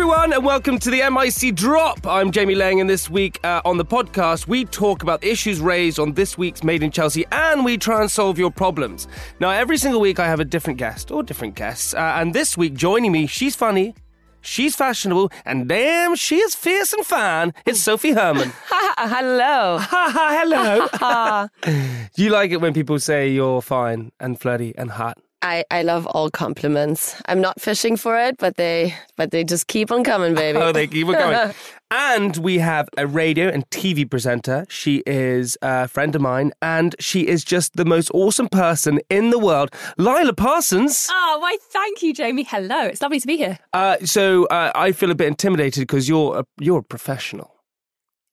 everyone, and welcome to the MIC Drop. I'm Jamie Laing, and this week uh, on the podcast, we talk about the issues raised on this week's Made in Chelsea, and we try and solve your problems. Now, every single week, I have a different guest or different guests, uh, and this week, joining me, she's funny. She's fashionable, and damn, she is fierce and fine. It's Sophie Hermann. Hello. Ha ha, hello. Do you like it when people say you're fine and flirty and hot? I, I love all compliments. I'm not fishing for it, but they but they just keep on coming, baby. Oh, they keep on going. and we have a radio and TV presenter. She is a friend of mine, and she is just the most awesome person in the world. Lilah Parsons. Oh, why, thank you, Jamie. Hello. It's lovely to be here. Uh, so uh, I feel a bit intimidated because you're a, you're a professional.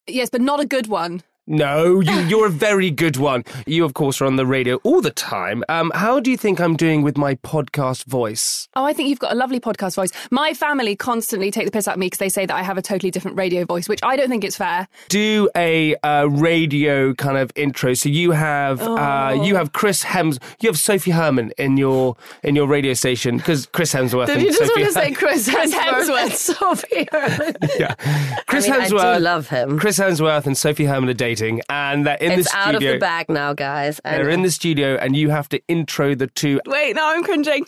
Yes, but not a good one. No, you, you're a very good one. You, of course, are on the radio all the time. Um, how do you think I'm doing with my podcast voice? Oh, I think you've got a lovely podcast voice. My family constantly take the piss out of me because they say that I have a totally different radio voice, which I don't think is fair. Do a uh, radio kind of intro. So you have uh, you have Chris Hems, you have Sophie Hermann in your in your radio station because Chris Hemsworth. Did you just Sophie want to say Chris Chris Hemsworth? Hemsworth. and Sophie Hermann? yeah, Chris I mean, I Hemsworth. do love him. Chris Hemsworth and Sophie Hermann are dating, and they're in It's the out of studio. the bag now, guys. I They're know. in the studio, and you have to intro the two. Wait, now I'm cringing.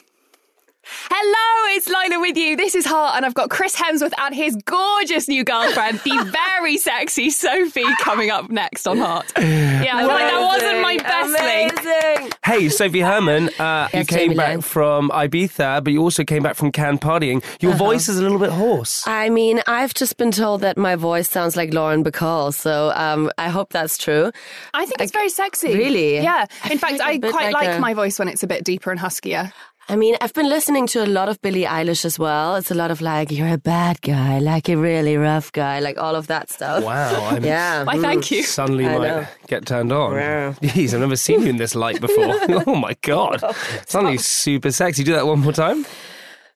Hello, it's Lilah with you. This is Heart, and I've got Chris Hemsworth and his gorgeous new girlfriend, the very sexy Sophie, coming up next on Heart. Yeah, I feel like that wasn't my best link. Hey, Sophie Hermann, uh, you Yes, came Jamie back Laing. from Ibiza, but you also came back from Cannes partying. Your Uh-huh. voice is a little bit hoarse. I mean, I've just been told that my voice sounds like Lauren Bacall, so um, I hope that's true. I think it's very sexy. Really? Yeah. In feel fact, I'm I a bit quite like like a- my voice when it's a bit deeper and huskier. I mean, I've been listening to a lot of Billie Eilish as well. It's a lot of like, you're a bad guy, like a really rough guy, like all of that stuff. Wow, I'm Yeah. Why, thank you. suddenly I might know. get turned on. Yeah. Jeez, I've never seen you in this light before. oh my god, oh, suddenly super sexy. Do that one more time.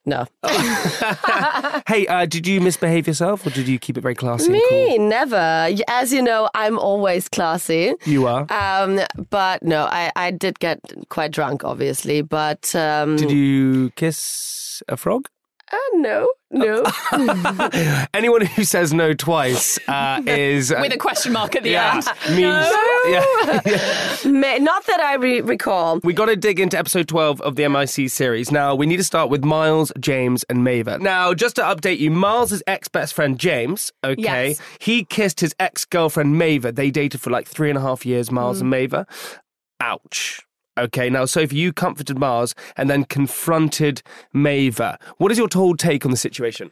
No. Hey, uh, did you misbehave yourself, or did you keep it very classy Me, cool? never. As you know, I'm always classy. You are. Um, but no, I, I did get quite drunk, obviously. But um, did you kiss a frog? Uh, no, no. Anyone who says no twice uh, is uh, With a question mark at the yeah end. means yeah. May- Not that I re- recall. We got to dig into episode 12 of the MIC series. Now, we need to start with Miles, James, and Maeva. Now, just to update you, Miles' ex best friend, James, okay, Yes. he kissed his ex girlfriend, Maeva. They dated for like three and a half years, Miles and Maeva. Ouch. Okay, now, Sophie, you comforted Mars and then confronted Maeva. What is your whole take on the situation?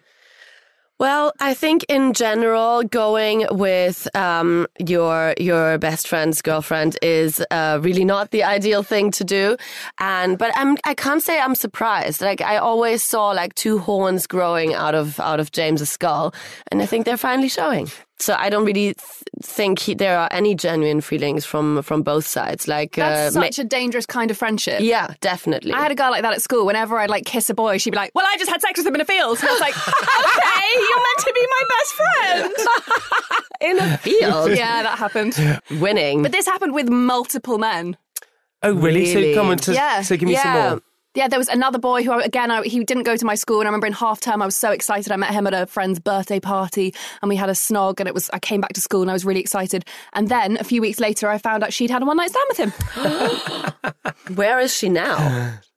Well, I think in general, going with um, your your best friend's girlfriend is uh, really not the ideal thing to do. And but I'm I can't say I'm surprised. Like I always saw like two horns growing out of out of James's skull, and I think they're finally showing. So I don't really th- think he, there are any genuine feelings from from both sides. Like That's uh, ma- such a dangerous kind of friendship. yeah, definitely. I had a girl like that at school. Whenever I'd like kiss a boy, she'd be like, "Well, I just had sex with him in a field." And I was like, "Okay, you're meant to be my best friend." in a field, yeah, that happened. winning. But this happened with multiple men. Oh, really? Really? So, come on, to, Yeah. so give me some more. Yeah, there was another boy who, again, I, he didn't go to my school, and I remember in half term I was so excited. I met him at a friend's birthday party, and we had a snog, and it was. I came back to school, and I was really excited. And then a few weeks later, I found out she'd had a one night stand with him. Where is she now?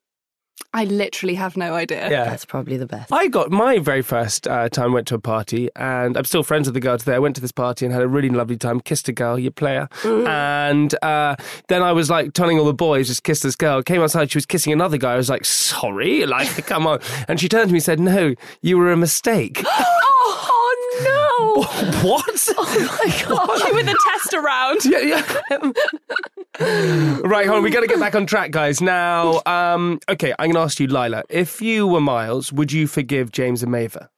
I literally have no idea. Yeah. That's probably the best. I got my very first uh, time went to a party, and I'm still friends with the girls there. I went to this party and had a really lovely time. Kissed a girl, you player, and uh, then I was like telling all the boys just kiss this girl. Came outside, she was kissing another guy. I was like, sorry, like come on, and she turned to me and said, "No, you were a mistake." Oh what? Oh my god! You with the test around. Yeah, yeah. right, hold on. We got to get back on track, guys. Now, um, okay, I'm going to ask you, Lilah. If you were Miles, would you forgive James and Maeva?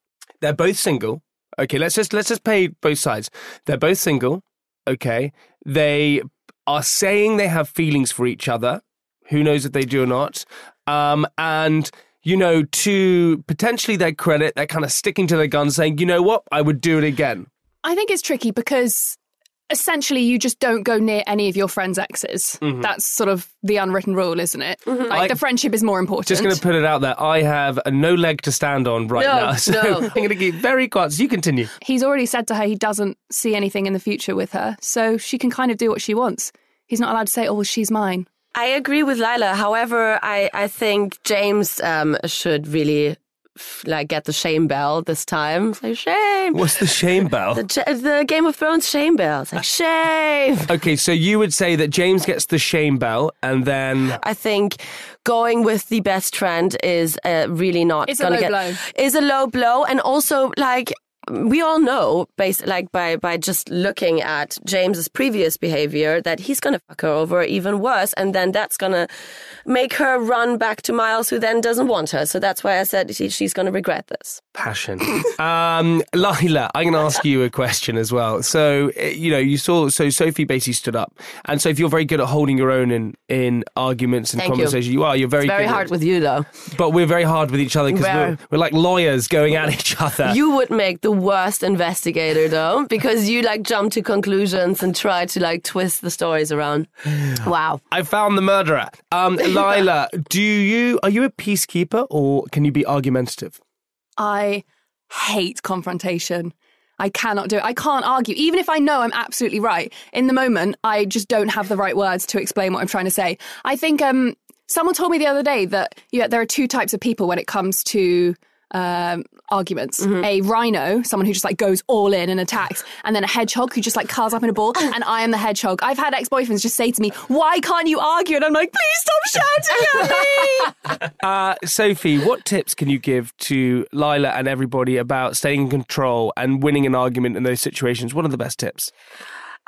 They're both single. Okay, let's just let's just pay both sides. They're both single. Okay, they are saying they have feelings for each other. Who knows if they do or not? Um, and you know, to potentially their credit, they're kind of sticking to their guns, saying, "You know what? I would do it again." I think it's tricky because essentially you just don't go near any of your friends' exes. Mm-hmm. That's sort of the unwritten rule, isn't it? Mm-hmm. Like I- the friendship is more important. Just going to put it out there. I have uh, no leg to stand on right No, now, so no. I'm going to keep very quiet. So you continue. He's already said to her he doesn't see anything in the future with her, so she can kind of do what she wants. He's not allowed to say, "Oh, well, she's mine." I agree with Lilah. However, I, I think James um, should really like get the shame bell this time. Say shame. What's the shame bell? The, the Game of Thrones shame bell. It's like shame. Okay, so you would say that James gets the shame bell, and then I think going with the best friend is uh, really not It's a gonna low get blow. is a low blow, and also like we all know, based like by by just looking at James's previous behavior, that he's gonna fuck her over even worse, and then that's gonna make her run back to Miles, who then doesn't want her. So that's why I said she, she's gonna regret this. passion. um, Lilah, I'm going to ask you a question as well. So, eh, you know, you saw, so Sophie basically stood up. And so if you're very good at holding your own in, in arguments and Thank you. You. are, you're very Very good hard at, with you though. But we're very hard with each other because we're, we're like lawyers going at each other. You would make the worst investigator though, because you like jump to conclusions and try to like twist the stories around. Wow. I found the murderer. Um, Lilah, do you, are you a peacekeeper or can you be argumentative? I hate confrontation. I cannot do it. I can't argue. Even if I know I'm absolutely right, in the moment, I just don't have the right words to explain what I'm trying to say. I think um, someone told me the other day that yeah, there are two types of people when it comes to um, arguments. A rhino, someone who just like goes all in and attacks, and then a hedgehog who just like curls up in a ball. and I am the hedgehog. I've had ex-boyfriends just say to me, "Why can't you argue?" And I'm like, "Please stop shouting at me." Uh, Sophie, what tips can you give to Lilah and everybody about staying in control and winning an argument in those situations? What are the best tips?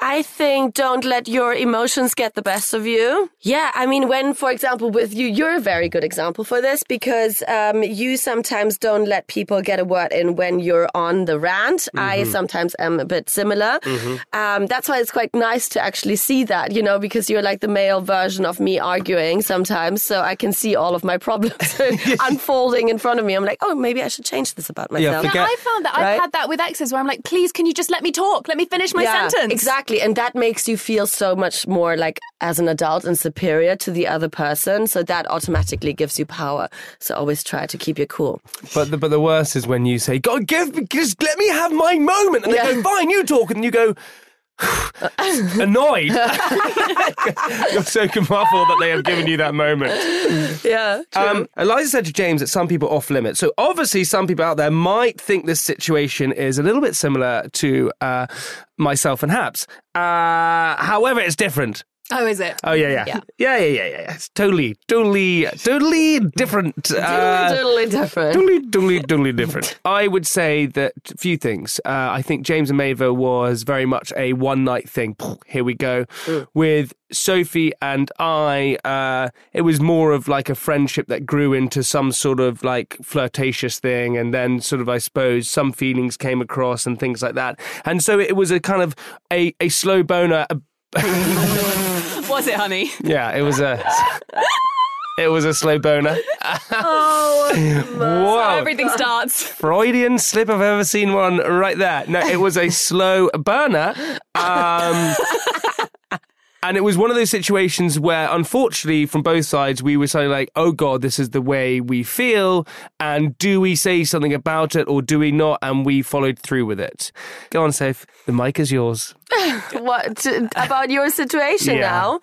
I think don't let your emotions get the best of you. Yeah, I mean, when, for example, with you, you're a very good example for this because um, you sometimes don't let people get a word in when you're on the rant. I sometimes am a bit similar. Um, that's why it's quite nice to actually see that, you know, because you're like the male version of me arguing sometimes. So I can see all of my problems unfolding in front of me. I'm like, oh, maybe I should change this about myself. forget- Yeah, I found that I've had that with exes where I'm like, please, can you just let me talk? Let me finish my Yeah, sentence. Exactly. And that makes you feel so much more like as an adult and superior to the other person. So that automatically gives you power. So always try to keep your cool. But the, but the worst is when you say, God, give me, just let me have my moment. And they Yeah. go, fine, you talk. And you go, annoyed. You're so muffled that they have given you that moment. Yeah. Um, Eliza said to James that some people are off limit. So obviously, some people out there might think this situation is a little bit similar to uh, myself and Habbs. Uh, however, it's different. Oh, is it? Oh yeah, yeah, yeah, yeah, yeah, yeah. yeah. It's totally, totally, totally different. Uh, totally different. Totally, totally, totally different. I would say that a few things. Uh, I think James and Maeva was very much a one night thing. Here we go. With Sophie and I, uh, it was more of like a friendship that grew into some sort of like flirtatious thing. And then sort of, I suppose, some feelings came across and things like that. And so it was a kind of a, a slow boner. Was it, honey? Yeah, it was a. It was a slow boner. Oh, Whoa. Everything starts. Freudian slip I've ever seen one right there. No, it was a slow burner. Um, and it was one of those situations where, unfortunately, from both sides, we were saying, like, oh God, this is the way we feel. And do we say something about it or do we not? And we followed through with it. Go on, Safe. The mic is yours. what about your situation Yeah. now?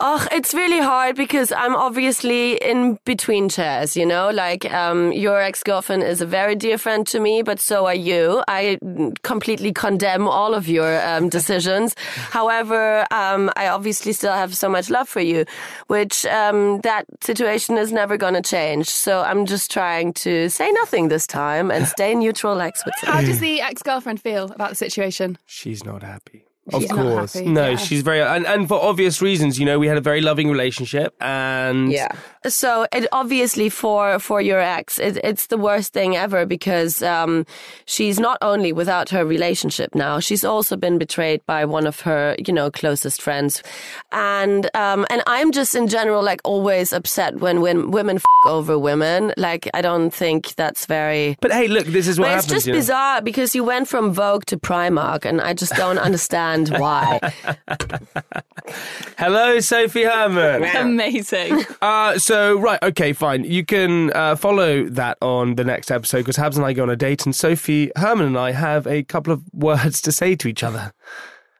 Oh, it's really hard because I'm obviously in between chairs, you know? Like, um, your ex-girlfriend is a very dear friend to me, but so are you. I completely condemn all of your um, decisions. However, um, I obviously still have so much love for you, which um, that situation is never going to change. So I'm just trying to say nothing this time and stay neutral like Switzerland. How does the ex girlfriend feel about the situation? She's not happy. Of She's not course. happy, no, yeah. she's very, and, and for obvious reasons, you know, we had a very loving relationship and. Yeah. So it obviously for for your ex, it, it's the worst thing ever because um, she's not only without her relationship now, she's also been betrayed by one of her you know closest friends, and um, and I'm just in general like always upset when when women f- over women. Like I don't think that's very. But hey, look, this is what But it's just you know. bizarre because you went from Vogue to Primark, and I just don't understand and why. Hello, Sophie Hermann. Amazing. Uh, so, right, okay, fine. You can uh, follow that on the next episode because Habbs and I go on a date, and Sophie Hermann and I have a couple of words to say to each other.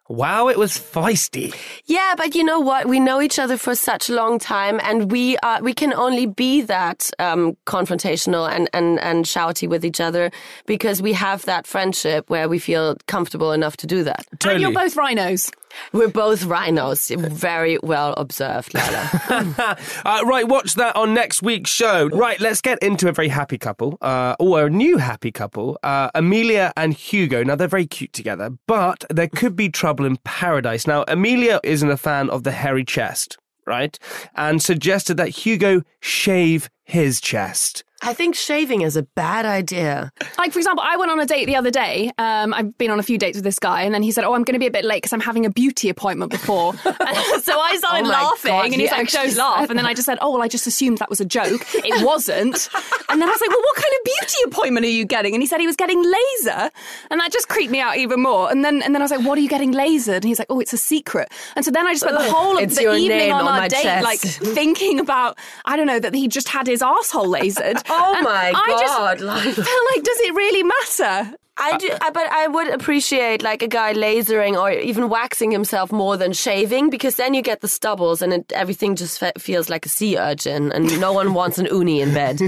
Wow, it was feisty. Yeah, but you know what? We know each other for such a long time, and we are we can only be that um, confrontational and, and and shouty with each other because we have that friendship where we feel comfortable enough to do that. And you're both rhinos. We're both rhinos. Very well observed, Lala. Uh, right, watch that on next week's show. Right, let's get into a very happy couple, uh, or a new happy couple, uh, Amelia and Hugo. Now, they're very cute together, but there could be trouble in paradise. Now, Amelia isn't a fan of the hairy chest, right? And suggested that Hugo shave his chest. I think shaving is a bad idea. Like, for example, I went on a date the other day. Um, I've been on a few dates with this guy, and then he said, Oh, I'm going to be a bit late because I'm having a beauty appointment before. so I started Oh laughing, God, and he he's like, Don't laugh. And then I just said, Oh, well, I just assumed that was a joke. It wasn't. and then I was like, Well, what kind of beauty appointment are you getting? And he said he was getting laser. And that just creeped me out even more. And then, and then I was like, What are you getting lasered? And he's like, Oh, it's a secret. And so then I just spent the whole of the evening on on our date, chest. like thinking about, I don't know, that he just had his asshole lasered. Oh And my I God, Lilah. felt like, does it really matter? I do, but I would appreciate like a guy lasering or even waxing himself more than shaving because then you get the stubbles and it, everything just fe- feels like a sea urchin and no one wants an uni in bed.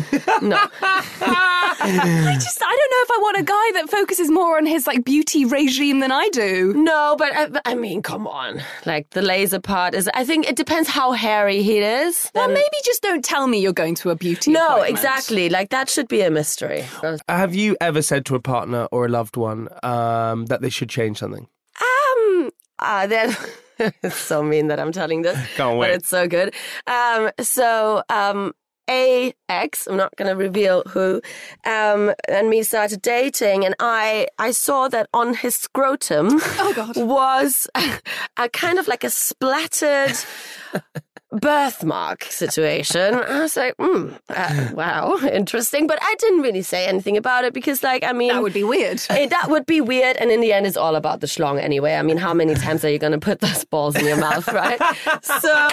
No, I just, I know if I want a guy that focuses more on his like beauty regime than I do. no, but I, I mean, come on, like the laser part is. I think it depends how hairy he is. Well, Then- maybe just don't tell me you're going to a beauty. no, exactly. Like that should be a mystery. Have you ever said to a partner or a loved one um, that they should change something? Um, uh, then it's so mean that I'm telling this, Can't but wait. it's so good. Um, so um, a ex, I'm not going to reveal who, um, and me started dating, and I I saw that on his scrotum Oh God. was a kind of like a splattered. Birthmark situation. I was like, mm, uh, wow, interesting. But I didn't really say anything about it because, like, I mean, That would be weird. Eh, that would be weird, and in the end, it's all about the schlong anyway. I mean, how many times are you going to put those balls in your mouth, right? So,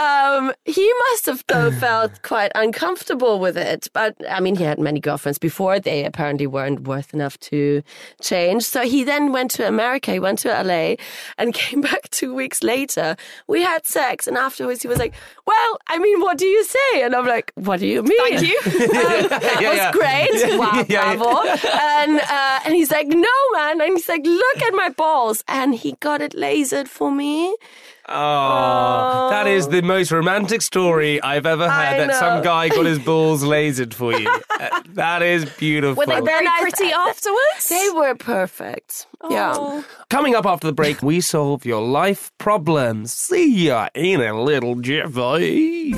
um, he must have though felt quite uncomfortable with it. But I mean, he had many girlfriends before; they apparently weren't worth enough to change. So he then went to America. He went to LA and came back two weeks later. We had sex, and afterwards, he was like, "Well, I mean, what do you say?" And I'm like, "What do you mean?" Thank you. Um, that Yeah, was yeah. great. Wow, Yeah, yeah. bravo. And uh, and he's like, no, man. And he's like, look at my balls. And he got it lasered for me. Oh, that is the most romantic story I've ever heard. I That some know. guy got his balls lasered for you. Uh, that is beautiful. Were they very pretty afterwards? They were perfect. Yeah. Oh. Coming up after the break, we solve your life problems. See ya in a little jiffy.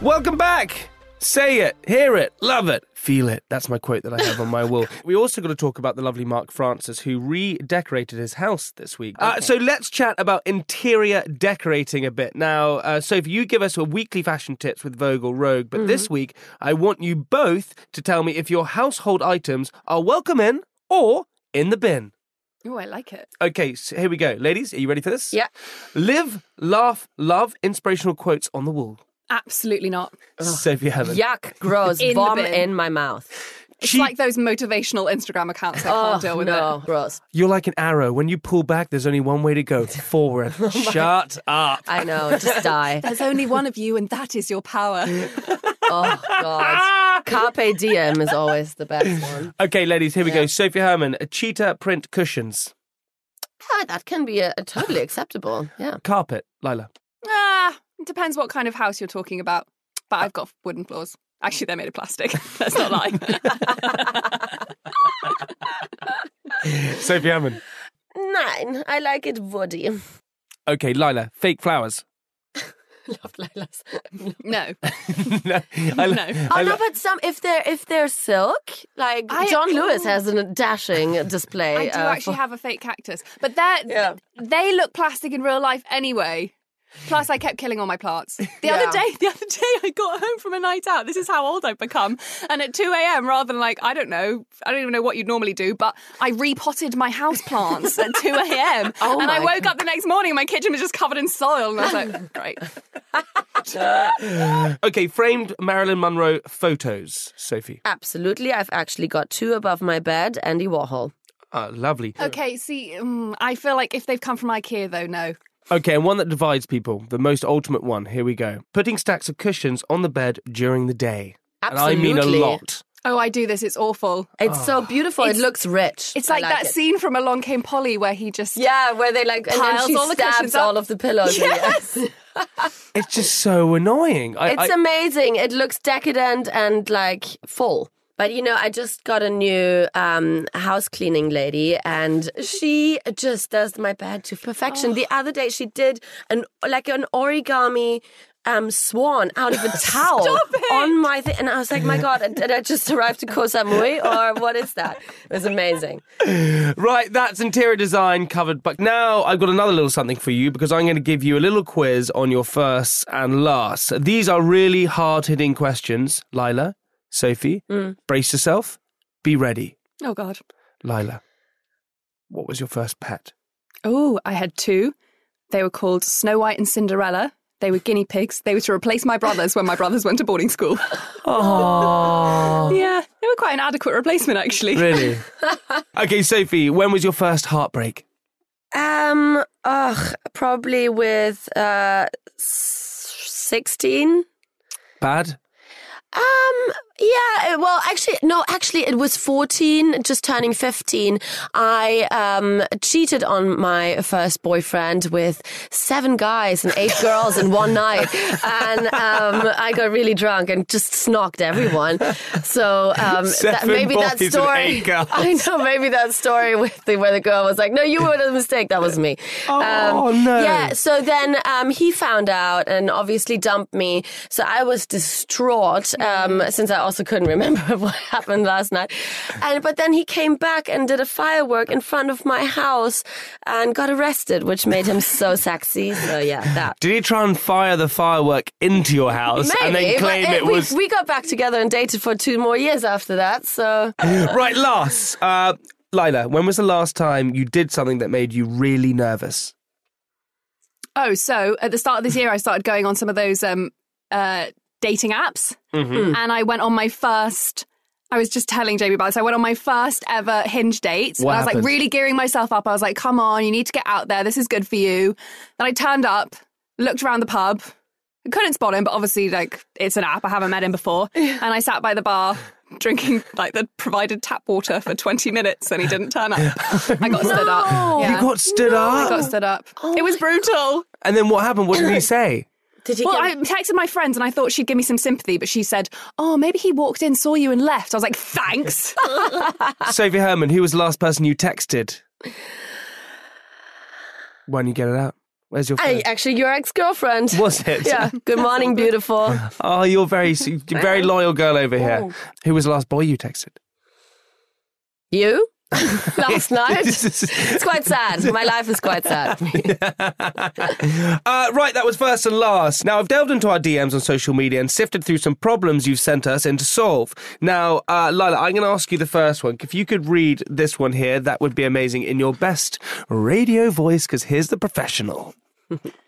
Welcome back. Say it, hear it, love it, feel it. That's my quote that I have on my wall. We also got to talk about the lovely Mark Francis, who redecorated his house this week. Uh, so let's chat about interior decorating a bit. Now, uh, Sophie, you give us a weekly fashion tips with Vogue or Rogue, but this week I want you both to tell me if your household items are welcome in or in the bin. Oh, I like it. Okay, so here we go. Ladies, are you ready for this? Yeah. Live, laugh, love inspirational quotes on the wall. Absolutely not. Sophie Heaven. Yuck, gross, In the vom bin. in my mouth. It's Cheap- like those motivational Instagram accounts. I can't Oh, deal with no, it. gross. You're like an arrow. When you pull back, there's only one way to go forward. Oh Shut up. I know, just die. There's only one of you, and that is your power. Oh, God. Carpe diem is always the best one. Okay, ladies, here we go. Sophie Hermann, a cheetah print cushions. Ah, that can be a, a totally acceptable. Yeah. Carpet, Lilah. It depends what kind of house you're talking about. But I've got wooden floors. Actually, they're made of plastic. Let's not lie. Sophie Hermann. Nine. I like it woody. Okay, Lilah, fake flowers. Love Lilah's. no. no, I, No. I Oh no, lo- but some if they're if they're silk, like I- John Lewis has a dashing display. I do uh, actually for- have a fake cactus, but they're, Yeah. they look plastic in real life anyway. Plus, I kept killing all my plants. The Yeah. other day, the other day, I got home from a night out. This is how old I've become. And at two a.m., rather than like I don't know, I don't even know what you'd normally do, but I repotted my house plants at two a.m. Oh and I my woke up the next morning, my kitchen was just covered in soil, and I was like, great. Okay, framed Marilyn Monroe photos, Sophie. Absolutely. I've actually got two above my bed. Andy Warhol. Ah, lovely. Okay, see, um, I feel like if they've come from IKEA, though, no. Okay, and one that divides people, the most ultimate one. Here we go. Putting stacks of cushions on the bed during the day. And I mean a lot. Oh, I do this. It's awful. It's so ah. beautiful. It's- it looks rich. It's I like, that it. scene from Along Came Polly where he just Yeah, where they like, and then Piles she all the stabs cushions up. all of the pillows. Yes. It's just so annoying. I, It's I- amazing. It looks decadent and like full. But you know, I just got a new um, house cleaning lady, and she just does my bed to perfection. The other day, she did an like an origami um, swan out of a towel on my thing, and I was like, "My God, did I just arrive to Koh Samui, or what is that?" It was amazing. Right, that's interior design covered. But now I've got another little something for you because I'm going to give you a little quiz on your first and last. These are really hard hitting questions. Lilah, Sophie, brace yourself. Be ready. Oh, God. Lilah, what was your first pet? Oh, I had two. They were called Snow White and Cinderella. They were guinea pigs. They were to replace my brothers when my brothers went to boarding school. Oh, yeah, they were quite an adequate replacement, actually. really? okay, Sophie, when was your first heartbreak? Um, ugh, probably with uh, sixteen. Bad? Um, yeah, well, actually, no, actually, it was 14, just turning 15. I, um, cheated on my first boyfriend with seven guys and eight girls in one night. And, um, I got really drunk and just snocked everyone. So, um, that, maybe that story. I know, maybe that story with the, where the girl was like, no, you were the mistake. That was me. Oh, Um, no. Yeah, so then um, he found out and obviously dumped me. So I was distraught um, since I also couldn't remember what happened last night. And but then he came back and did a firework in front of my house and got arrested, which made him so sexy. So yeah, that. Did he try and fire the firework into your house and Maybe, then claim but it we, was we got back together and dated for two more years after that. So right? Last, uh, Lilah, when was the last time you did something that made you really nervous? Oh, so at the start of this year, I started going on some of those um, uh, dating apps, Mm-hmm. and I went on my first. I was just telling Jamie about this. I went on my first ever hinge date. What and I was happened? like really gearing myself up. I was like, "Come on, you need to get out there. This is good for you." Then I turned up, looked around the pub. I couldn't spot him, but obviously, like it's an app. I haven't met him before, and I sat by the bar drinking like the provided tap water for twenty minutes, and he didn't turn up. I got stood up. Yeah. You got stood I up, got stood up. it was brutal. and then what happened? What did he say? Did you Well, get? I texted my friends and I thought she'd give me some sympathy, but she said, "Oh, maybe he walked in, saw you, and left." I was like, "Thanks." Sophie Hermann, who was the last person you texted? Why don't you get it out? Where's your phone? I, actually, your ex girlfriend. Was it? Yeah. Good morning, beautiful. Oh, you're very, you're very loyal girl over here. Oh. Who was the last boy you texted? You? Last night? It's quite sad. My life is quite sad. Uh, right, that was first and last. Now, I've delved into our DMs on social media and sifted through some problems you've sent us in to solve. Now, uh, Lilah, I'm going to ask you the first one. If you could read this one here, that would be amazing in your best radio voice, because here's the professional.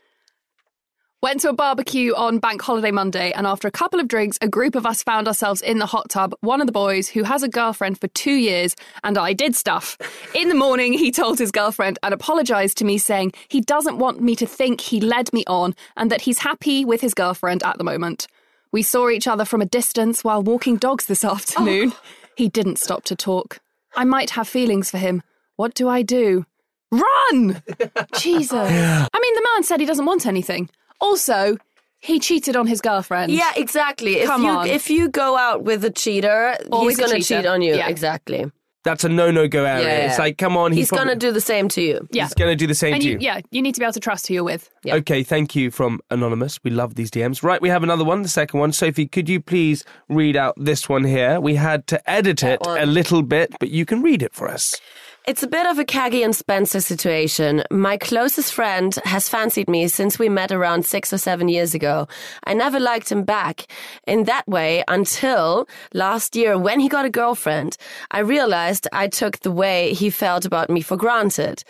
Went to a barbecue on Bank Holiday Monday, and after a couple of drinks, a group of us found ourselves in the hot tub. One of the boys, who has a girlfriend for two years, and I did stuff. In the morning, he told his girlfriend and apologised to me, saying he doesn't want me to think he led me on and that he's happy with his girlfriend at the moment. We saw each other from a distance while walking dogs this afternoon. Oh. He didn't stop to talk. I might have feelings for him. What do I do? Run! Jesus. I mean, the man said he doesn't want anything. Also, he cheated on his girlfriend. Yeah, exactly. If Come you on. if you go out with a cheater, Always he's a going to cheater. cheat on you. Yeah. Exactly. That's a no-no go area. Yeah, yeah. It's like, come on, He's probably- going to do the same to you. Yeah. He's going to do the same And to you, you. yeah, you need to be able to trust who you're with. Yeah. Okay, thank you from Anonymous. We love these DMs. Right, we have another one, the second one. Sophie, could you please read out this one here? We had to edit it one. a little bit, but you can read it for us. It's a bit of a Caggie and Spencer situation. My closest friend has fancied me since we met around six or seven years ago. I never liked him back in that way until last year when he got a girlfriend. I realized I took the way he felt about me for granted.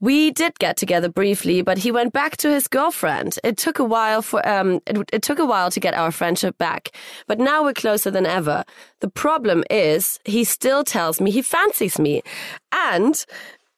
We did get together briefly, but he went back to his girlfriend. It took a while for um it, it took a while to get our friendship back, but now we're closer than ever. The problem is he still tells me he fancies me, and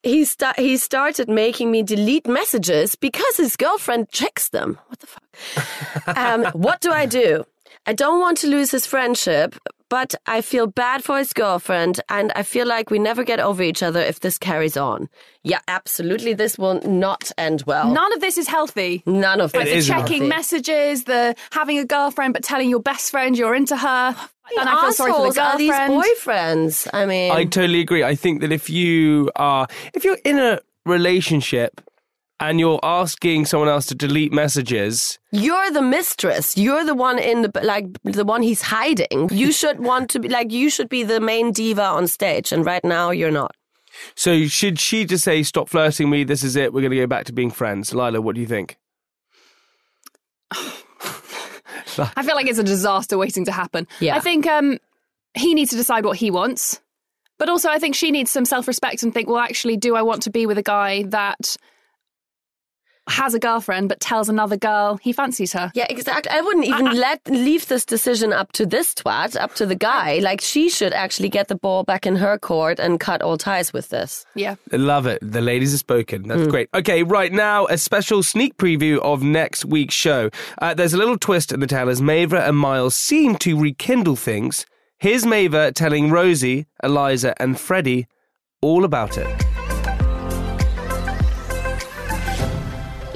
he sta- he started making me delete messages because his girlfriend checks them. What the fuck? um, what do I do? I don't want to lose his friendship, but I feel bad for his girlfriend, and I feel like we never get over each other if this carries on. Yeah, absolutely. This will not end well. None of this is healthy. None of Like it the checking healthy. messages, the having a girlfriend but telling your best friend you're into her. And I feel sorry for Assholes the are these boyfriends? I mean, I totally agree. I think that if you are, if you're in a relationship and you're asking someone else to delete messages, you're the mistress. You're the one in the like the one he's hiding. You should want to be like you should be the main diva on stage, and right now you're not. so should she just say, "Stop flirting me. This is it. We're going to go back to being friends"? Lilah, what do you think? I feel like it's a disaster waiting to happen. Yeah. I think um, he needs to decide what he wants. But also, I think she needs some self respect and think, well, actually, do I want to be with a guy that has a girlfriend but tells another girl he fancies her? Yeah, exactly. I wouldn't even let leave this decision up to this twat, up to the guy. Like she should actually get the ball back in her court and cut all ties with this. Yeah. I Love it. The ladies have spoken. That's great. Okay, right now, a special sneak preview of next week's show. Uh, there's a little twist in the tale as Maeva and Miles seem to rekindle things. Here's Maeva telling Rosie, Eliza, and Freddie all about it.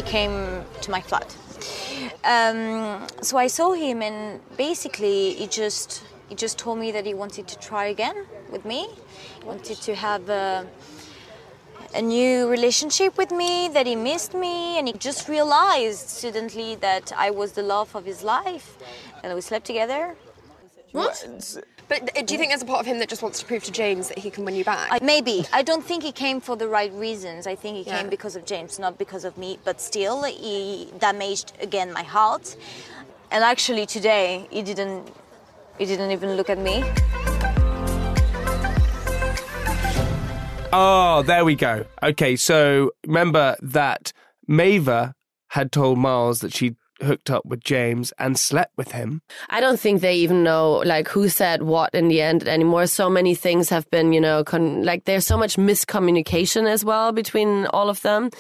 Came to my flat. Um, so I saw him, and basically, he just he just told me that he wanted to try again with me. He wanted to have a, a new relationship with me. That he missed me, and he just realized suddenly that I was the love of his life, and we slept together. But uh, do you think there's a part of him that just wants to prove to James that he can win you back? I, maybe I don't think he came for the right reasons. I think he Yeah. came because of James, not because of me. But still, he damaged again my heart. And actually, today he didn't. He didn't even look at me. Oh, there we go. Okay, so remember that Maeva had told Miles that she hooked up with James and slept with him. I don't think they even know like who said what in the end anymore. So many things have been, you know, con- like there's so much miscommunication as well between all of them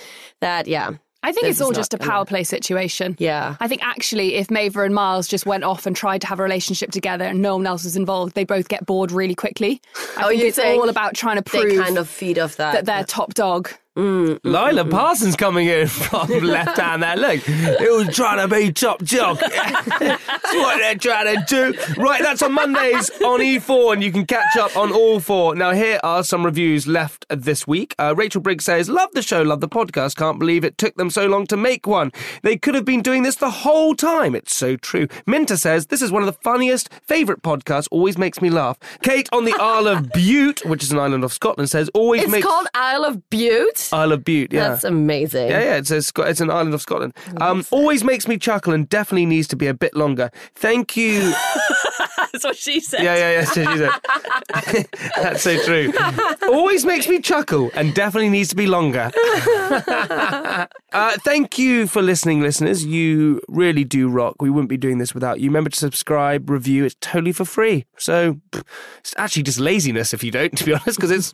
that yeah. I think This it's all just a power play situation. Yeah. I think actually, if Maeva and Miles just went off and tried to have a relationship together and no one else was involved, they both get bored really quickly. I Oh, think it's all about trying to They prove kind of feed off that. that they're top dog. Lilah Parsons coming in from left hand there. Look, it was trying to be top jock. that's what they're trying to do. Right, that's on Mondays on E4, and you can catch up on all four. Now, here are some reviews left this week. Uh, Rachel Briggs says, Love the show, love the podcast. Can't believe it took them so long to make one. They could have been doing this the whole time. It's so true. Minta says, This is one of the funniest, favourite podcasts. Always makes me laugh. Kate on the Isle of Bute, which is an island of Scotland, says, Always it's makes. It's called Isle of Butte. Isle of Bute, yeah. That's amazing. Yeah, yeah, it's a, it's an island of Scotland. Um, always makes me chuckle and definitely needs to be a bit longer. Thank you. That's what she said. Yeah, yeah, yeah. she said. That's so true. Always makes me chuckle and definitely needs to be longer. uh, thank you for listening, listeners. You really do rock. We wouldn't be doing this without you. Remember to subscribe, review. It's totally for free. So it's actually just laziness if you don't, to be honest, because it's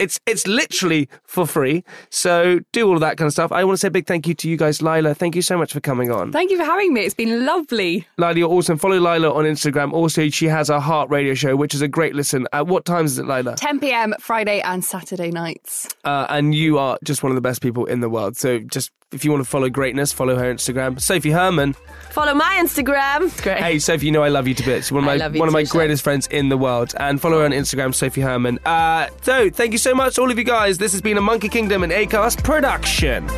it's it's literally for free. So do all of that kind of stuff. I want to say a big thank you to you guys, Lilah. Thank you so much for coming on. Thank you for having me. It's been lovely. Lilah, you're awesome. Follow Lilah on Instagram. Also, she has a heart radio show, which is a great listen. At what times is it, Lilah? 10 p.m. Friday and Saturday nights. Uh, and you are just one of the best people in the world. So just if you want to follow greatness, follow her Instagram. Sophie Hermann. Follow my Instagram. Great. Hey, Sophie, you know I love you to bits. One of my one of my greatest friends in the world. And follow her on Instagram, Sophie Hermann. Uh, so thank you so much, all of you guys. This has been a Monkey Kingdom and Acast production.